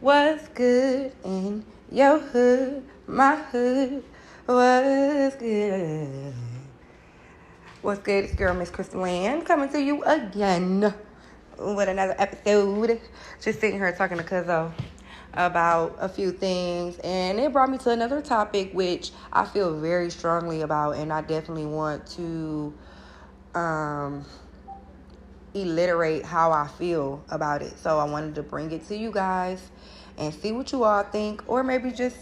What's good in your hood? My hood. What's good? What's good? It's girl Miss Crystal Land coming to you again with another episode. Just sitting here talking to Cuzzo about a few things, and it brought me to another topic which I feel very strongly about, and I definitely want to um illiterate how I feel about it. So I wanted to bring it to you guys and see what you all think, or maybe just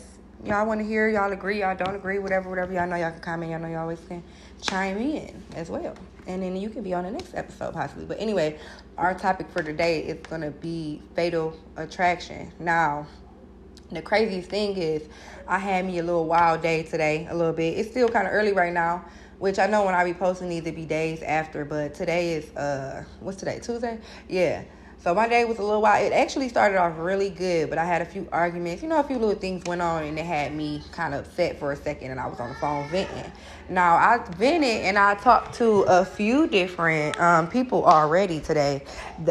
y'all want to hear, y'all agree, y'all don't agree, whatever, whatever. Y'all know y'all can comment. Y'all know y'all always can chime in as well, and then you can be on the next episode possibly. But anyway, our topic for today is gonna be fatal attraction. Now. The craziest thing is, I had me a little wild day today, a little bit. It's still kind of early right now, which I know when I be posting these, it be days after, but today is, uh, what's today? Tuesday? Yeah. So my day was a little wild. It actually started off really good, but I had a few arguments. You know, a few little things went on, and it had me kind of upset for a second, and I was on the phone venting. Now I vented and I talked to a few different um, people already today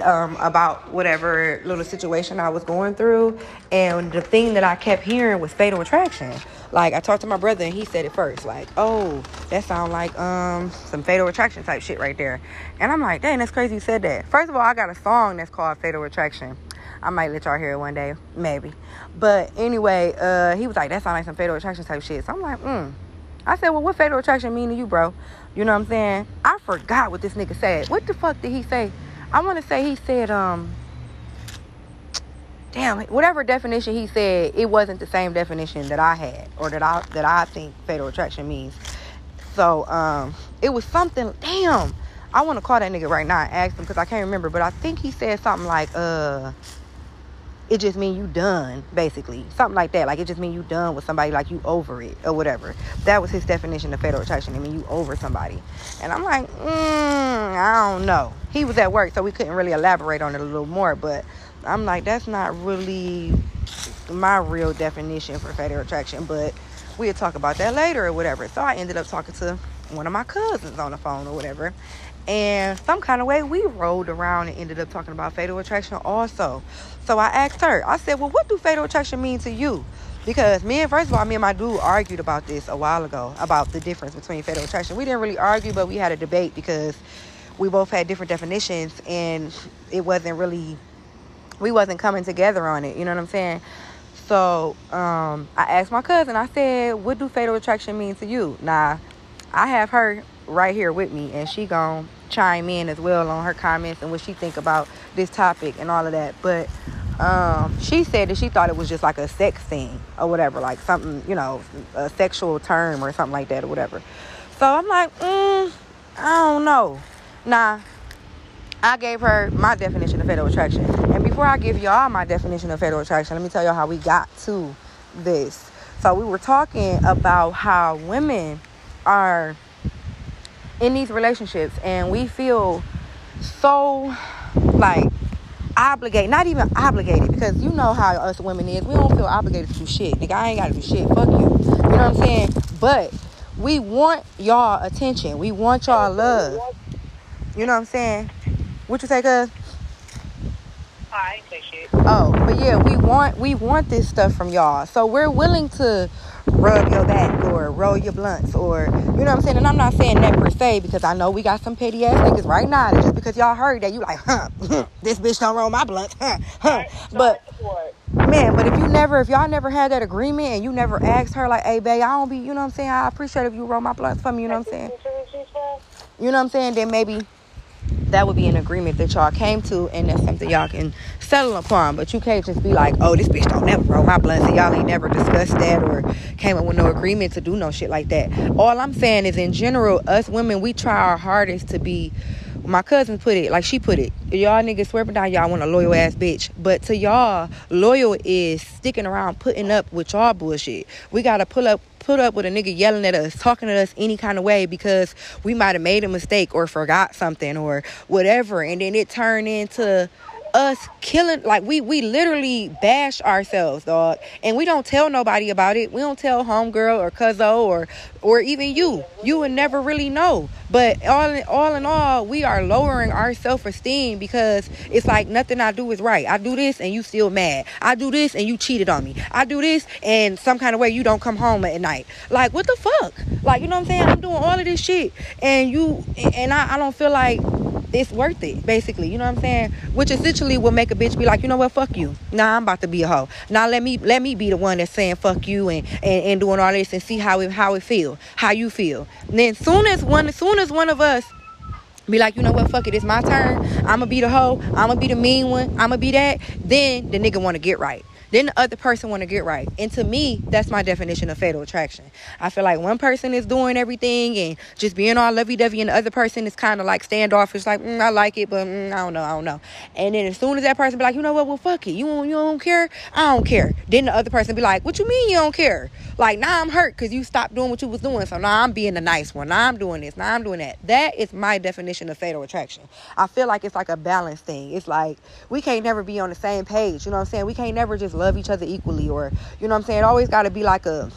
um, about whatever little situation I was going through, and the thing that I kept hearing was fatal attraction. Like I talked to my brother and he said it first, like, "Oh, that sounds like um some fatal attraction type shit right there," and I'm like, "Dang, that's crazy you said that." First of all, I got a song that's called Fatal Attraction. I might let y'all hear it one day, maybe. But anyway, uh, he was like, "That sounds like some fatal attraction type shit." So I'm like, "Hmm." I said, well, what fatal attraction mean to you, bro? You know what I'm saying? I forgot what this nigga said. What the fuck did he say? I want to say he said, um, damn, whatever definition he said, it wasn't the same definition that I had or that I that I think fatal attraction means. So, um, it was something. Damn, I want to call that nigga right now and ask him because I can't remember. But I think he said something like, uh it just mean you done basically something like that like it just mean you done with somebody like you over it or whatever that was his definition of fatal attraction i mean you over somebody and i'm like mm, i don't know he was at work so we couldn't really elaborate on it a little more but i'm like that's not really my real definition for fatal attraction but we'll talk about that later or whatever so i ended up talking to one of my cousins on the phone or whatever and some kind of way we rolled around and ended up talking about fatal attraction also so I asked her, I said, Well, what do fatal attraction mean to you? Because me and first of all, me and my dude argued about this a while ago about the difference between fatal attraction. We didn't really argue, but we had a debate because we both had different definitions and it wasn't really we wasn't coming together on it, you know what I'm saying? So um, I asked my cousin, I said, What do fatal attraction mean to you? Now, I have her right here with me and she gonna chime in as well on her comments and what she think about this topic and all of that. But um, she said that she thought it was just like a sex thing or whatever, like something, you know, a sexual term or something like that or whatever. So I'm like, mm, I don't know. Nah, I gave her my definition of fatal attraction. Before I give y'all my definition of fatal attraction, let me tell y'all how we got to this. So we were talking about how women are in these relationships and we feel so like obligated, not even obligated, because you know how us women is. We don't feel obligated to do shit. Nigga, I ain't gotta do shit. Fuck you. You know what I'm saying? But we want y'all attention. We want y'all love. You know what I'm saying? What you say, cuz? I ain't say shit. Oh, but yeah, we want we want this stuff from y'all. So we're willing to rub your back or roll your blunts or you know what I'm saying? And I'm not saying that per se because I know we got some petty ass niggas right now just because y'all heard that you like, huh, this bitch don't roll my blunts, huh, huh. But man, but if you never if y'all never had that agreement and you never asked her like, hey babe, I don't be you know what I'm saying? I appreciate if you roll my blunts for me, you know what I'm saying? You know what I'm saying? Then maybe that would be an agreement that y'all came to and that's something y'all can settle upon. But you can't just be like oh this bitch don't never roll my blunts and y'all ain't never discussed that or came up with no agreement to do no shit like that. All i'm saying is in general us women we try our hardest to be my cousin put it like she put it y'all niggas swear down y'all want a loyal ass bitch but to y'all loyal is sticking around putting up with y'all bullshit we gotta pull up put up with a nigga yelling at us, talking to us any kind of way because we might have made a mistake or forgot something or whatever. And then it turned into us killing like we we literally bash ourselves dog. And we don't tell nobody about it. We don't tell homegirl or cuzzo or or even you. You would never really know. But all in, all in all we are lowering our self-esteem because it's like nothing i do is right. I do this and you still mad. I do this and you cheated on me. I do this and some kind of way you don't come home at night. Like what the fuck? Like you know what i'm saying? I'm doing all of this shit and you and i, I don't feel like it's worth it, basically. You know what I'm saying? Which essentially will make a bitch be like, you know what, fuck you. Nah, I'm about to be a hoe. Now let me let me be the one that's saying fuck you and, and, and doing all this and see how it how it feel, how you feel. And then soon as one as soon as one of us be like, you know what, fuck it, it's my turn. I'ma be the hoe, I'ma be the mean one, I'ma be that, then the nigga wanna get right then the other person want to get right. And to me that's my definition of fatal attraction. I feel like one person is doing everything and just being all lovey-dovey and the other person is kind of like standoffish like mm, i like it but mm, i don't know i don't know. And then as soon as that person be like you know what? Well fuck it. You don't, you don't care? I don't care. Then the other person be like what you mean you don't care? Like now i'm hurt because you stopped doing what you was doing. So now i'm being the nice one. Now i'm doing this. Now i'm doing that. That is my definition of fatal attraction. I feel like it's like a balance thing. It's like we can't never be on the same page. You know what i'm saying? We can't never just love each other equally or you know what I'm saying? It always got to be like a,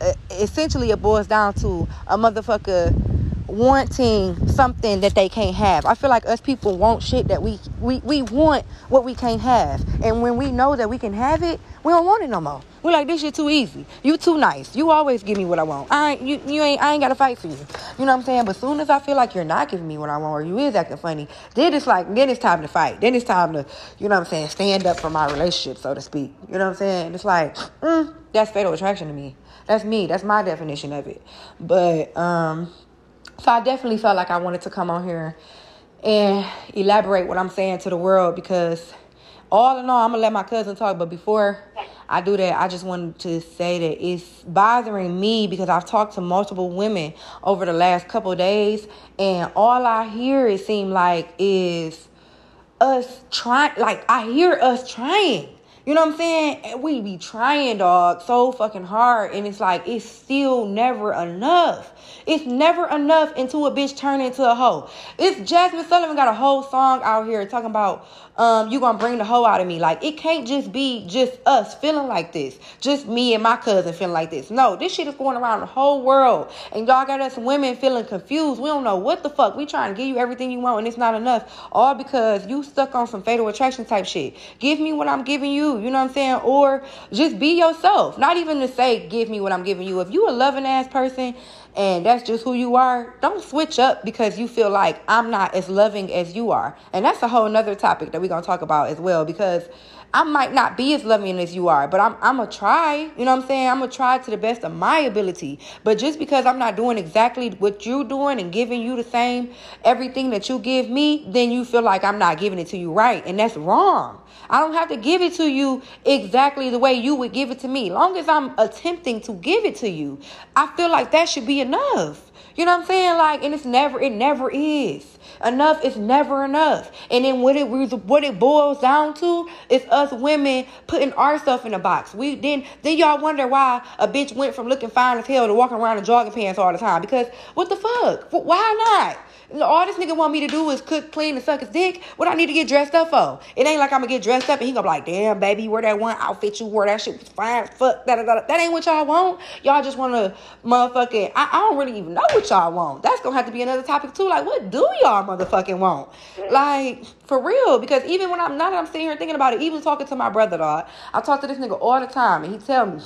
a essentially it boils down to a motherfucker wanting something that they can't have. I feel like us people want shit that we we we want what we can't have. And when we know that we can have it, we don't want it no more. We're like this shit too easy. You too nice. You always give me what I want. I ain't you you ain't I ain't gotta fight for you. You know what I'm saying? But soon as I feel like you're not giving me what I want or you is acting funny, then it's like then it's time to fight. Then it's time to, you know what I'm saying, stand up for my relationship, so to speak. You know what I'm saying? It's like, mm, that's fatal attraction to me. That's me. That's my definition of it. But um so I definitely felt like I wanted to come on here and elaborate what I'm saying to the world because all in all, I'm gonna let my cousin talk. But before I do that, I just wanted to say that it's bothering me because I've talked to multiple women over the last couple days, and all I hear it seem like is us trying. Like I hear us trying. You know what I'm saying? We be trying, dog, so fucking hard, and it's like it's still never enough. It's never enough until a bitch turn into a hoe. It's Jazmine Sullivan got a whole song out here talking about um you gonna bring the hoe out of me. Like it can't just be just us feeling like this, just me and my cousin feeling like this. No, this shit is going around the whole world, and y'all got us women feeling confused. We don't know what the fuck. We trying to give you everything you want, and it's not enough. All because you stuck on some fatal attraction type shit. Give me what I'm giving you. You know what I'm saying? Or just be yourself. Not even to say give me what I'm giving you. If you a loving ass person and that's just who you are, don't switch up because you feel like I'm not as loving as you are. And that's a whole nother topic that we're gonna talk about as well because I might not be as loving as you are, but I'm I'm gonna try. You know what I'm saying? I'm gonna try to the best of my ability. But just because I'm not doing exactly what you're doing and giving you the same everything that you give me, then you feel like I'm not giving it to you right, and that's wrong. I don't have to give it to you exactly the way you would give it to me. Long as I'm attempting to give it to you, I feel like that should be enough. You know what I'm saying? Like, and it's never, it never is. Enough is never enough. And then what it what it boils down to is us women putting ourselves in a box. We then then y'all wonder why a bitch went from looking fine as hell to walking around in jogging pants all the time. Because what the fuck? Why not? All this nigga want me to do is cook, clean, and suck his dick. What I need to get dressed up for? It ain't like I'm gonna get dressed up and he gonna be like, damn, baby, wear that one outfit you wore. That shit was fine. Fuck, that, that, ain't what y'all want. Y'all just wanna motherfucking, I, I don't really even know what y'all want. That's gonna have to be another topic too. Like, what do y'all motherfucking want? Like, for real. Because even when I'm, not I'm sitting here thinking about it, even talking to my brother, dog, I talk to this nigga all the time and he tell me,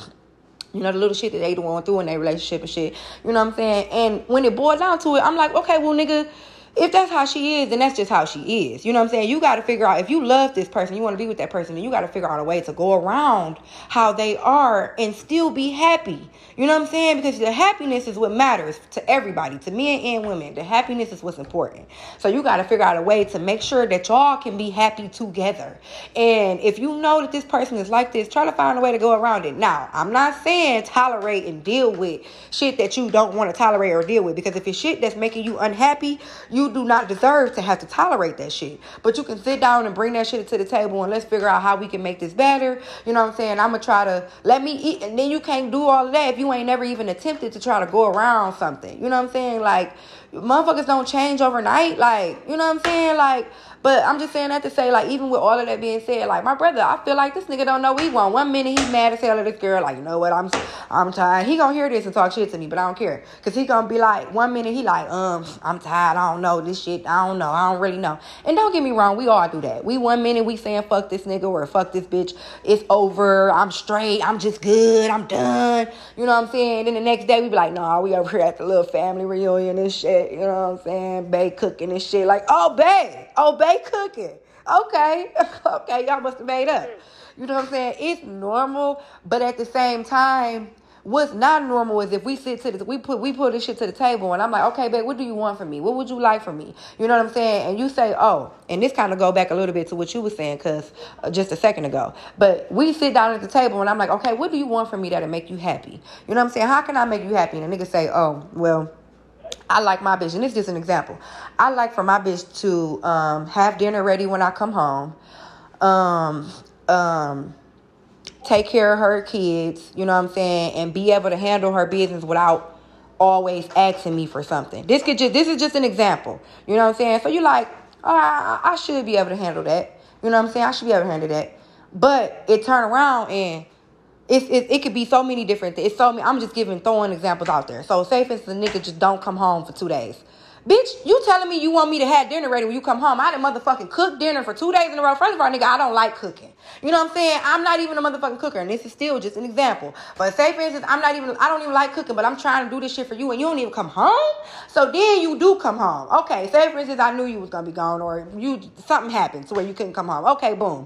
you know, the little shit that they going through in their relationship and shit. You know what I'm saying? And when it boils down to it, I'm like, okay, well, nigga, if that's how she is, then that's just how she is. You know what I'm saying? You got to figure out if you love this person, you want to be with that person, then you got to figure out a way to go around how they are and still be happy. You know what I'm saying? Because the happiness is what matters to everybody, to men and women. The happiness is what's important. So you got to figure out a way to make sure that y'all can be happy together. And if you know that this person is like this, try to find a way to go around it. Now, I'm not saying tolerate and deal with shit that you don't want to tolerate or deal with because if it's shit that's making you unhappy, you do not deserve to have to tolerate that shit. But you can sit down and bring that shit to the table and let's figure out how we can make this better. You know what I'm saying? I'm gonna try to let me eat and then you can't do all that if you ain't never even attempted to try to go around something. You know what I'm saying? Like motherfuckers don't change overnight. Like, you know what I'm saying? Like, but I'm just saying that to say, like, even with all of that being said, like my brother, I feel like this nigga don't know he want. One minute he's mad as hell at this girl, like, you know what, I'm I'm tired. He gonna hear this and talk shit to me, but I don't care. Cause he gonna be like, one minute he like, um, I'm tired, I don't know this shit, I don't know, I don't really know. And don't get me wrong, we all do that. We one minute we saying fuck this nigga or fuck this bitch, it's over, I'm straight, I'm just good, I'm done. You know what I'm saying? Then the next day we be like, nah, we over here at the little family reunion and shit, you know what I'm saying? Bay cooking and shit. Like, oh babe, oh cooking. Okay, okay, y'all must have made up. You know what I'm saying? It's normal, but at the same time, what's not normal is if we sit to the we put we put this shit to the table and I'm like, okay, babe, what do you want from me? What would you like from me? You know what I'm saying? And you say, oh, and this kind of go back a little bit to what you were saying, cause uh, just a second ago. But we sit down at the table and I'm like, okay, what do you want from me that'll make you happy? You know what I'm saying? How can I make you happy? And the nigga say, oh, well I like my bitch, and it's just an example. I like for my bitch to um, have dinner ready when I come home, um, um, take care of her kids, you know what I'm saying, and be able to handle her business without always asking me for something. This could just this is just an example, you know what I'm saying. So you're like, oh, I, I should be able to handle that, you know what I'm saying. I should be able to handle that, but it turned around and it's, it, it could be so many different things. It's so many, I'm just giving throwing examples out there. So say for instance, a nigga just don't come home for two days. Bitch, you telling me you want me to have dinner ready when you come home? I didn't motherfucking cook dinner for two days in a row. First of all, nigga, I don't like cooking. You know what I'm saying? I'm not even a motherfucking cooker, and this is still just an example. But say for instance, I'm not even I don't even like cooking, but I'm trying to do this shit for you, and you don't even come home. So then you do come home. Okay, say for instance, I knew you was gonna be gone, or you something happened to where you couldn't come home. Okay, boom.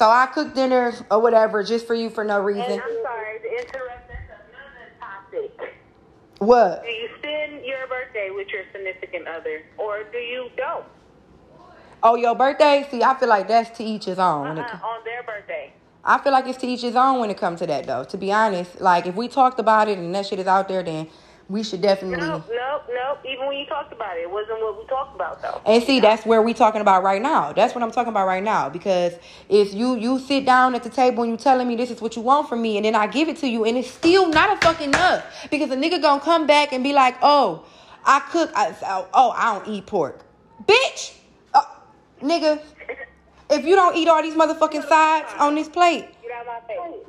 So I cooked dinner or whatever just for you for no reason. And I'm sorry to interrupt. That's another topic. What? Do you spend your birthday with your significant other, or do you don't? Oh, your birthday? See, I feel like that's to each his own. Uh-uh, it, uh-huh, on their birthday. I feel like it's to each his own when it comes to that, though. To be honest, like if we talked about it and that shit is out there, then we should definitely. No, no, no. Even when you talked about it, it wasn't what we talked about though. And see, that's where we talking about right now. That's what I'm talking about right now. Because if you you sit down at the table and you telling me this is what you want from me, and then I give it to you, and it's still not a fucking enough. Because a nigga gonna come back and be like, oh, I cook. I, oh, I don't eat pork, bitch. Uh, nigga, if you don't eat all these motherfucking sides on this plate, Get out my face.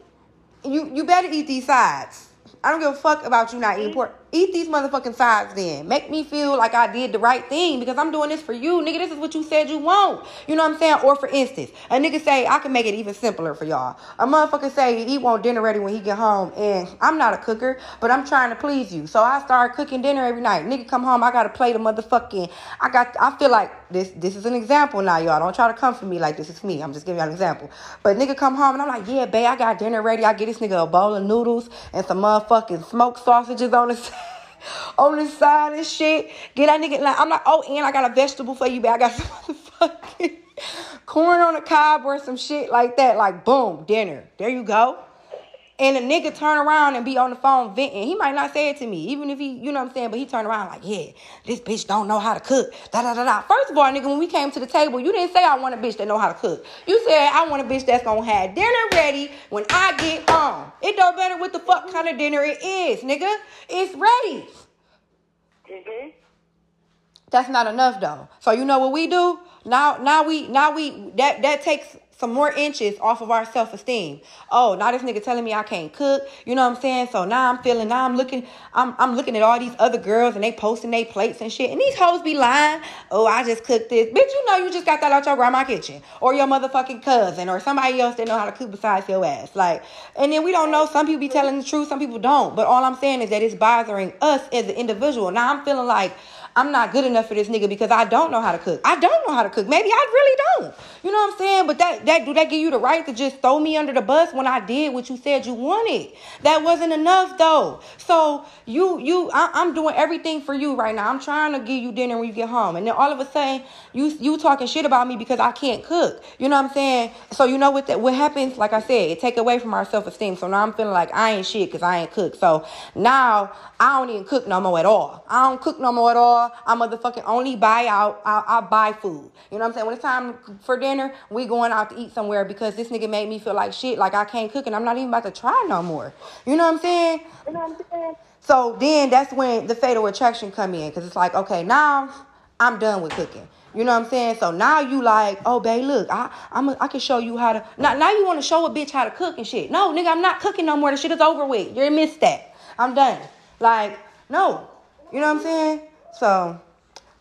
you you better eat these sides. I don't give a fuck about you not eating pork. Eat these motherfucking sides then. Make me feel like I did the right thing because I'm doing this for you. Nigga, this is what you said you want. You know what I'm saying? Or for instance, a nigga say, I can make it even simpler for y'all. A motherfucker say he want dinner ready when he get home and I'm not a cooker, but I'm trying to please you. So I start cooking dinner every night. Nigga come home, I got to plate of motherfucking, I got, I feel like this, this is an example now, y'all. Don't try to come for me like this is me. I'm just giving y'all an example. But nigga come home and I'm like, yeah, babe, I got dinner ready. I get this nigga a bowl of noodles and some motherfucking smoked sausages on the side on the side and shit. Get that nigga like I'm like, oh, and I got a vegetable for you, but I got some motherfucking corn on the cob or some shit like that. Like, boom, dinner. There you go. And a nigga turn around and be on the phone venting. He might not say it to me, even if he, you know what I'm saying, but he turn around like, yeah, this bitch don't know how to cook. Da da da da. First of all, nigga, when we came to the table, you didn't say I want a bitch that know how to cook. You said I want a bitch that's gonna have dinner ready when I get home. It don't matter what the fuck kind of dinner it is, nigga. It's ready. Mm-hmm. That's not enough though. So you know what we do? Now now we now we that that takes some more inches off of our self-esteem. Oh, now this nigga telling me I can't cook. You know what I'm saying? So now I'm feeling now I'm looking I'm I'm looking at all these other girls and they posting their plates and shit. And these hoes be lying. Oh, I just cooked this. Bitch, you know you just got that out your grandma kitchen. Or your motherfucking cousin or somebody else that know how to cook besides your ass. Like and then we don't know. Some people be telling the truth, some people don't. But all I'm saying is that it's bothering us as an individual. Now I'm feeling like I'm not good enough for this nigga because I don't know how to cook. I don't know how to cook. Maybe I really don't. You know what I'm saying? But that that do that give you the right to just throw me under the bus when I did what you said you wanted? That wasn't enough though. So you you I, I'm doing everything for you right now. I'm trying to give you dinner when you get home, and then all of a sudden you you talking shit about me because I can't cook. You know what I'm saying? So you know what that what happens? Like I said, it take away from our self esteem. So now I'm feeling like I ain't shit because I ain't cook. So now I don't even cook no more at all. I don't cook no more at all. I motherfucking only buy out. I, I buy food. You know what I'm saying? When it's time for dinner, we going out to eat somewhere because this nigga made me feel like shit, like I can't cook, and I'm not even about to try no more. You know what I'm saying? You know what I'm saying? So then that's when the fatal attraction come in, cause it's like, okay, now I'm done with cooking. You know what I'm saying? So now you like, oh babe, look, I I'm a, I can show you how to. Now now you want to show a bitch how to cook and shit. No, nigga, I'm not cooking no more. The shit is over with. You missed that. I'm done. Like no, you know what I'm saying? So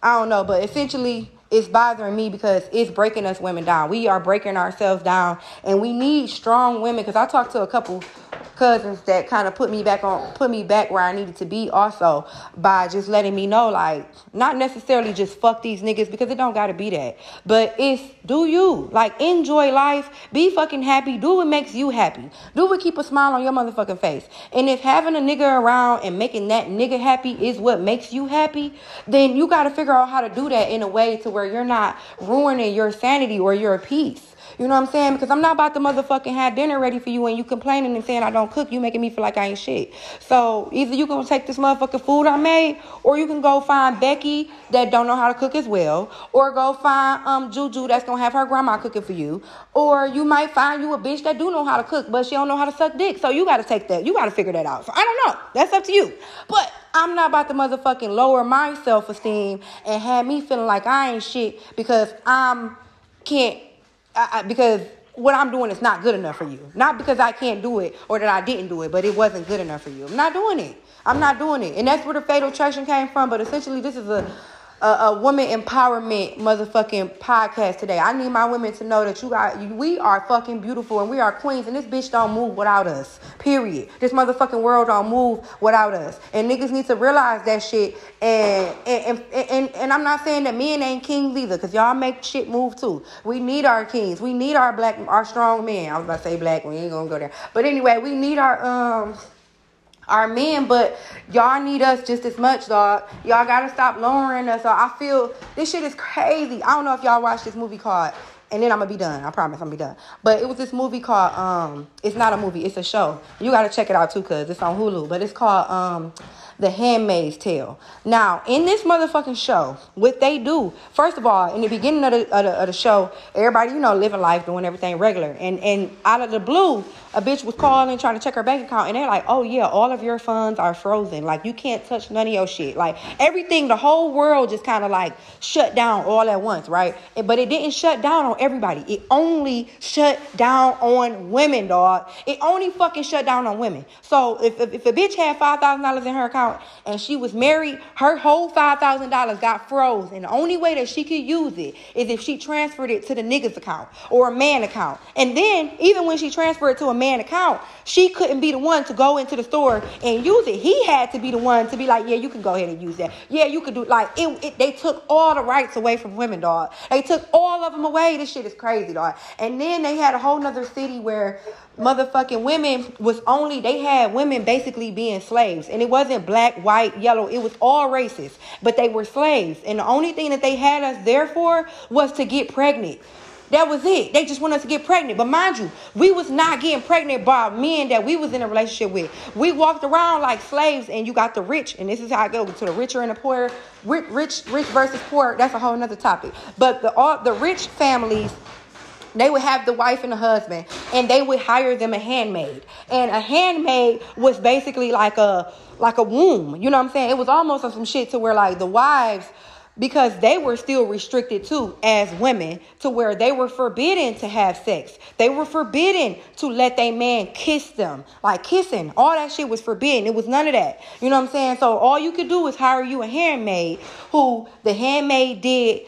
I don't know, but essentially it's bothering me because it's breaking us women down. We are breaking ourselves down, and we need strong women. Because I talked to a couple cousins that kind of put me back on put me back where I needed to be also by just letting me know like not necessarily just fuck these niggas because it don't gotta be that. But it's do you. Like enjoy life, be fucking happy, do what makes you happy. Do what keep a smile on your motherfucking face. And if having a nigga around and making that nigga happy is what makes you happy, then you gotta figure out how to do that in a way to where you're not ruining your sanity or your peace. You know what I'm saying? Because I'm not about to motherfucking have dinner ready for you and you complaining and saying I don't cook. You making me feel like I ain't shit. So either you gonna take this motherfucking food I made, or you can go find Becky that don't know how to cook as well, or go find um Juju that's gonna have her grandma cooking for you, or you might find you a bitch that do know how to cook but she don't know how to suck dick. So you gotta take that. You gotta figure that out. So I don't know. That's up to you. But I'm not about to motherfucking lower my self esteem and have me feeling like I ain't shit because I'm can't I, I, because what I'm doing is not good enough for you. Not because I can't do it or that I didn't do it, but it wasn't good enough for you. I'm not doing it. I'm not doing it. And that's where the fatal attraction came from. But essentially, this is a a, a, woman empowerment motherfucking podcast today. I need my women to know that you got we are fucking beautiful and we are queens and this bitch don't move without us. Period. This motherfucking world don't move without us. And niggas need to realize that shit. And and and, and, and I'm not saying that men ain't kings either, cause y'all make shit move too. We need our kings. We need our black our strong men. I was about to say black, we ain't gonna go there. But anyway, we need our um our men, but y'all need us just as much, dog. Y'all gotta stop lowering us. So I feel this shit is crazy. I don't know if y'all watched this movie called and then I'm gonna be done. I promise I'm gonna be done. But it was this movie called um it's not a movie, it's a show. You gotta check it out too, cause it's on Hulu. But it's called um the Handmaid's Tale. Now, in this motherfucking show, what they do, first of all, in the beginning of the, of the, of the show, everybody, you know, living life, doing everything regular. And, and out of the blue, a bitch was calling trying to check her bank account and they're like, oh yeah, all of your funds are frozen. Like you can't touch none of your shit. Like everything, the whole world just kind of like shut down all at once, right? But it didn't shut down on everybody. It only shut down on women, dog. It only fucking shut down on women. So if, if, if a bitch had $5,000 in her account and she was married, her whole $5,000 got froze. And the only way that she could use it is if she transferred it to the nigga's account or a man account. And then even when she transferred it to a man account, she couldn't be the one to go into the store and use it. He had to be the one to be like, yeah, you can go ahead and use that. Yeah, you could do like it, it they took all the rights away from women, dog. They took all of them away. This shit is crazy, dog. And then they had a whole nother city where motherfucking women was only they had women basically being slaves and it wasn't black white yellow it was all races but they were slaves and the only thing that they had us there for was to get pregnant that was it. They just want us to get pregnant. But mind you, we was not getting pregnant by men that we was in a relationship with. We walked around like slaves, and you got the rich, and this is how I go to the richer and the poor. Rich, rich versus poor. That's a whole nother topic. But the all the rich families they would have the wife and the husband and they would hire them a handmaid and a handmaid was basically like a like a womb you know what i'm saying it was almost some shit to where like the wives because they were still restricted too as women to where they were forbidden to have sex. They were forbidden to let their man kiss them. Like kissing, all that shit was forbidden. It was none of that. You know what I'm saying? So all you could do is hire you a handmaid who the handmaid did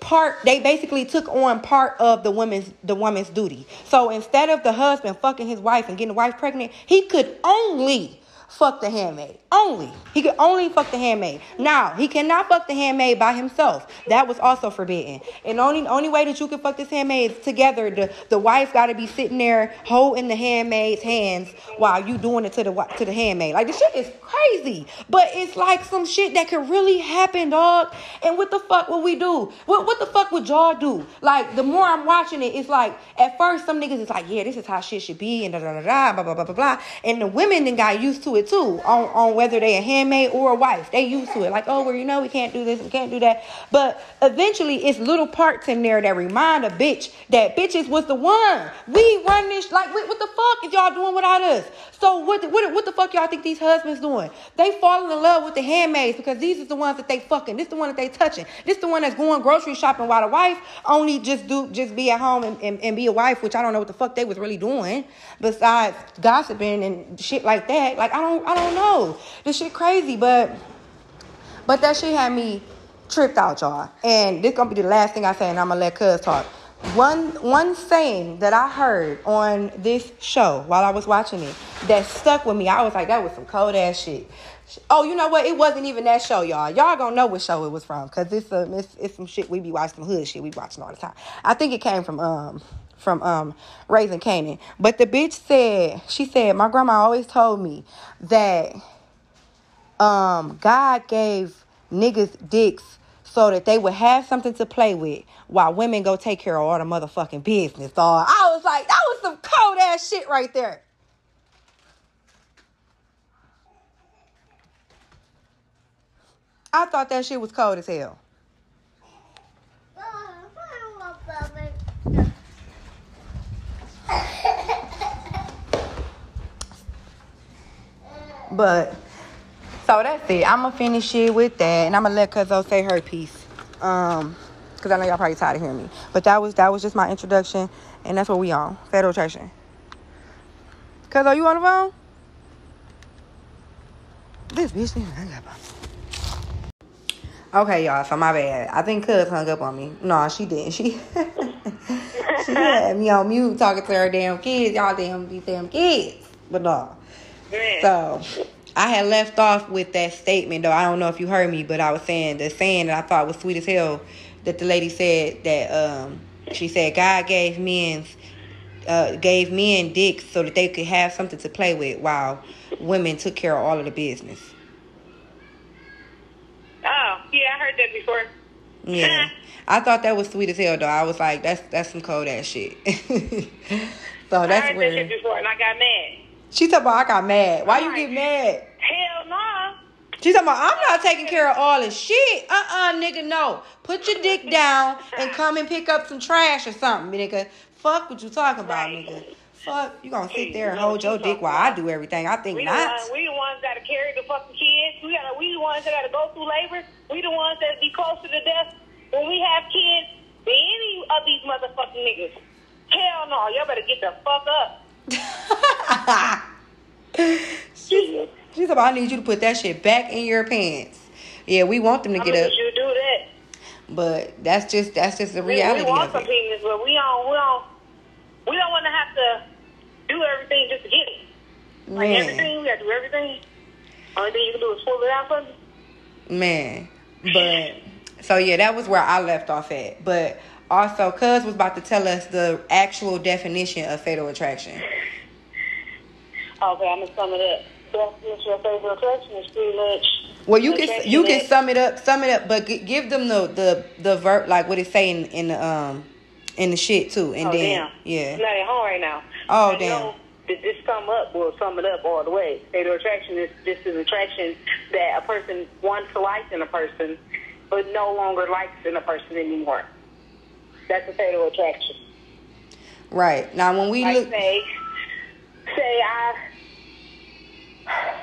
part they basically took on part of the woman's the woman's duty. So instead of the husband fucking his wife and getting the wife pregnant, he could only fuck the handmaid. Only. He could only fuck the handmaid. Now, he cannot fuck the handmaid by himself. That was also forbidden. And only only way that you can fuck this handmaid is together. The, the wife got to be sitting there holding the handmaid's hands while you doing it to the to the handmaid. Like, the shit is crazy. But it's like some shit that could really happen, dog. And what the fuck would we do? What, what the fuck would y'all do? Like, the more I'm watching it, it's like, at first, some niggas is like, yeah, this is how shit should be, and da da da da, blah, blah, blah, blah, blah. And the women then got used to it it too on, on whether they a handmaid or a wife. They used to it. Like, oh, well, you know, we can't do this, we can't do that. But eventually, it's little parts in there that remind a bitch that bitches was the one. We run this like, what the fuck is y'all doing without us? So what, what, what the fuck y'all think these husbands doing? They falling in love with the handmaids because these is the ones that they fucking. This the one that they touching. This the one that's going grocery shopping while the wife only just do just be at home and, and, and be a wife, which I don't know what the fuck they was really doing besides gossiping and shit like that. Like I don't I don't know. This shit crazy, but but that shit had me tripped out, y'all. And this gonna be the last thing I say, and I'm gonna let Cuz talk. One one saying that I heard on this show while I was watching it that stuck with me. I was like, that was some cold ass shit. Oh, you know what? It wasn't even that show, y'all. Y'all gonna know what show it was from, cause it's a it's, it's some shit we be watching, some hood shit we watching all the time. I think it came from um from um Raising Kanan. But the bitch said, she said, my grandma always told me that um God gave niggas dicks so that they would have something to play with while women go take care of all the motherfucking business. Dog. I was like, that was some cold ass shit right there. I thought that shit was cold as hell. But so that's it. I'ma finish it with that, and I'ma let Cuzzo say her piece. Um, cause I know y'all probably tired of hearing me. But that was that was just my introduction, and that's what we on Fatal Attraction. Cuzzo, you on the phone? This bitch hang up. Okay, y'all. So my bad. I think Cuz hung up on me. No, she didn't. She she had me on mute talking to her damn kids. Y'all damn these damn kids. But no. So I had left off with that statement though. I don't know if you heard me, but I was saying the saying that I thought was sweet as hell that the lady said that um she said God gave men uh, gave men dicks so that they could have something to play with while women took care of all of the business. Yeah, I heard that before. Yeah. I thought that was sweet as hell though. I was like, that's that's some cold ass shit. so that's I heard where that shit before and I got mad. she talking about I got mad. Why you get mad? Hell no. She talking about I'm not taking care of all this shit. Uh uh nigga, no. Put your dick down and come and pick up some trash or something, nigga. Fuck what you talking about, Right. nigga. Fuck, you gonna sit there and hold your dick while I do everything. I think We the, not. ones, we the ones that carry the fucking kids. We gotta, we the ones that gotta go through labor. We the ones that be closer to death when we have kids than any of these motherfucking niggas. Hell no, y'all better get the fuck up. She's she's about I need you to put that shit back in your pants. Yeah, we want them to I'm get up, you do that. but that's just that's just the reality we want some it. penis, but we don't, we don't, we don't want to have to do everything just to get it. Like Man, everything, we gotta do everything. Only thing you can do is pull it out from you. man. But so yeah, that was where I left off at. But also, Cuz was about to tell us the actual definition of fatal attraction. Okay, I'm gonna sum it up. Definition of favorite attraction is pretty much. Well, you can you can sum it up, sum it up, but give them the the the verb like what it's saying in the um in the shit too, and oh, then damn. yeah. I'm not at home right now. Oh, I damn. that this sum up will sum it up all the way. Fatal attraction is just an attraction that a person once liked in a person, but no longer likes in a person anymore. That's a fatal attraction. Right now, when we Like look, say, say I.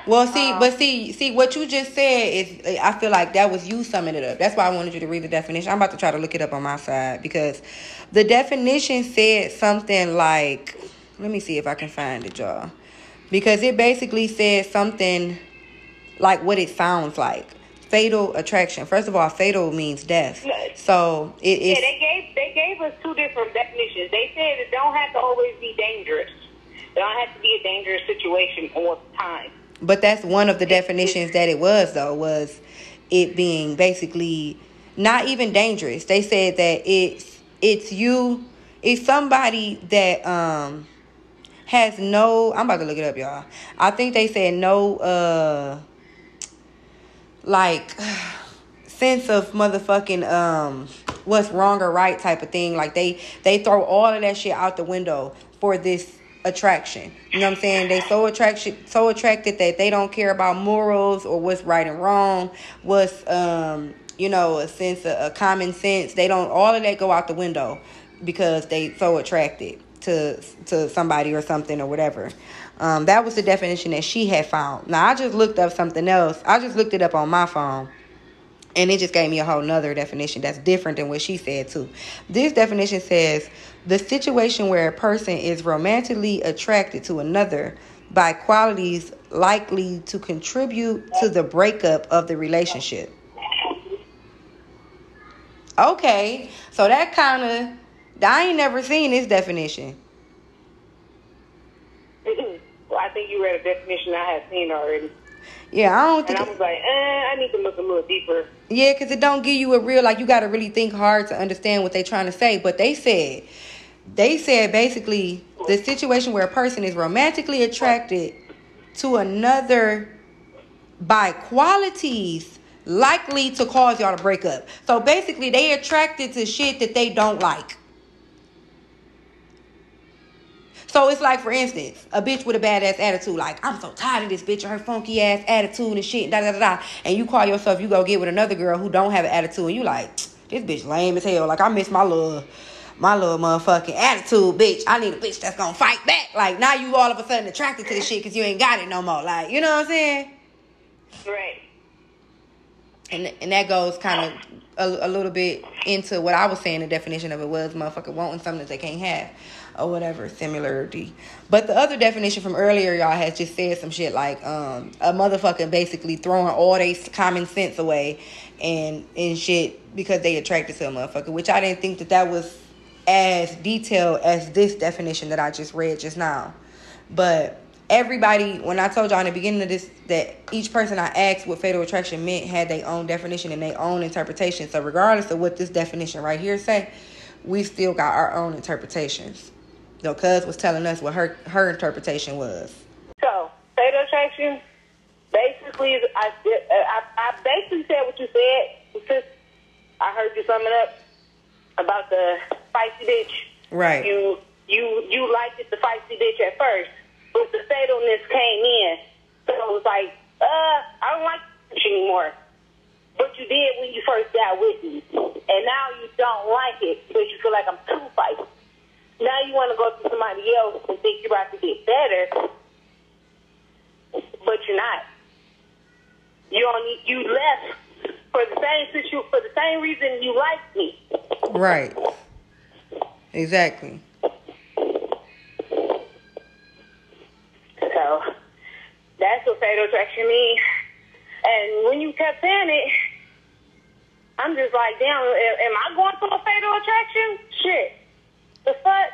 well, see, um, but see, see what you just said is, I feel like that was you summing it up. That's why I wanted you to read the definition. I'm about to try to look it up on my side because the definition said something like, let me see if I can find it, y'all, because it basically said something like what it sounds like. Fatal attraction. First of all, fatal means death. So it Yeah, they gave they gave us two different definitions. They said it don't have to always be dangerous. It don't have to be a dangerous situation all the time. But that's one of the definitions that it was though was it being basically not even dangerous. They said that it's it's you it's somebody that um has no I'm about to look it up y'all. I think they said no uh like sense of motherfucking um what's wrong or right type of thing. Like they they throw all of that shit out the window for this attraction. You know what I'm saying? They so attraction so attracted that they don't care about morals or what's right and wrong, what's um, you know, a sense of a common sense. They don't all of that go out the window because they so attracted to to somebody or something or whatever. Um, that was the definition that she had found. Now I just looked up something else. I just looked it up on my phone. And it just gave me a whole nother definition that's different than what she said too. This definition says the situation where a person is romantically attracted to another by qualities likely to contribute to the breakup of the relationship. Okay, so that kind of I ain't never seen this definition. well, I think you read a definition I had seen already. Yeah, I don't think. And I was like, eh, I need to look a little deeper. Yeah, because it don't give you a real like you got to really think hard to understand what they trying to say. But they said, they said basically the situation where a person is romantically attracted to another by qualities likely to cause y'all to break up. So basically, they attracted to shit that they don't like. So it's like, for instance, a bitch with a badass attitude, like, I'm so tired of this bitch and her funky ass attitude and shit, da da da da. And you call yourself, you go get with another girl who don't have an attitude, and you like, this bitch lame as hell. Like, I miss my little, my little motherfucking attitude, bitch. I need a bitch that's gonna fight back. Like, now you all of a sudden attracted to this shit because you ain't got it no more. Like, you know what I'm saying? Right. And, and that goes kind of a, a little bit into what I was saying the definition of it was motherfucker wanting something that they can't have or whatever similarity. But the other definition from earlier, y'all has just said some shit like um, a motherfucker basically throwing all their common sense away and and shit because they attracted to a motherfucker, which I didn't think that that was as detailed as this definition that I just read just now. But everybody, when I told y'all in the beginning of this that each person I asked what fatal attraction meant had their own definition and their own interpretation. So regardless of what this definition right here say, we still got our own interpretations. No, Cuz was telling us what her her interpretation was. So, fatal attraction, basically, I, I, I basically said what you said. Since I heard you summing up about the feisty bitch. Right. You you you liked it, the feisty bitch at first, the fatalness came in. So it was like, uh, I don't like bitch anymore. But you did when you first got with me, and now you don't like it because you feel like I'm too feisty. Now you want to go to somebody else and think you're about to get better, but you're not. You only you left for the same situ for the same reason you liked me. Right. Exactly. So fatal attraction means. And when you kept saying it, I'm just like, damn, am I going through a fatal attraction? Shit. The fuck?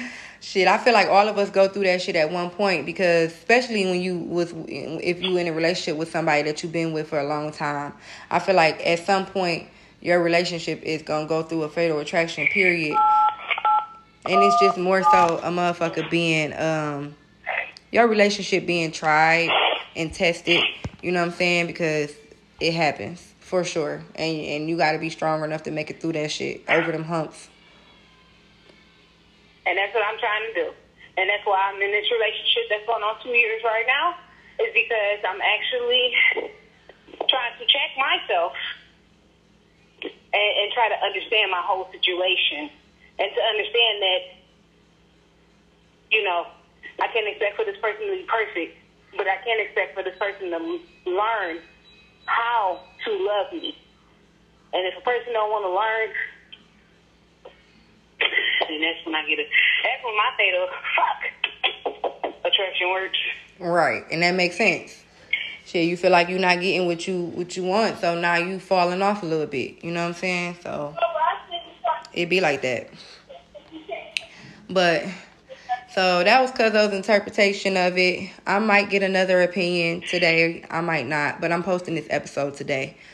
shit, I feel like all of us go through that shit at one point because especially when you was if you in a relationship with somebody that you've been with for a long time, I feel like at some point your relationship is gonna go through a fatal attraction period. And it's just more so a motherfucker being um your relationship being tried and tested, you know what I'm saying? Because it happens for sure. And and you gotta be strong enough to make it through that shit, over them humps. And that's what I'm trying to do. And that's why I'm in this relationship that's going on two years right now, is because I'm actually trying to check myself and, and try to understand my whole situation and to understand that, you know, I can't expect for this person to be perfect, but I can expect for this person to learn how to love me. And if a person don't want to learn and that's when I get it. That's when my fatal fuck attraction works. Right, and that makes sense. Shit, you feel like you're not getting what you what you want, so now you falling off a little bit. You know what I'm saying? So oh, it be like that. But so that was Cuzzo's interpretation of it. I might get another opinion today. I might not, but I'm posting this episode today.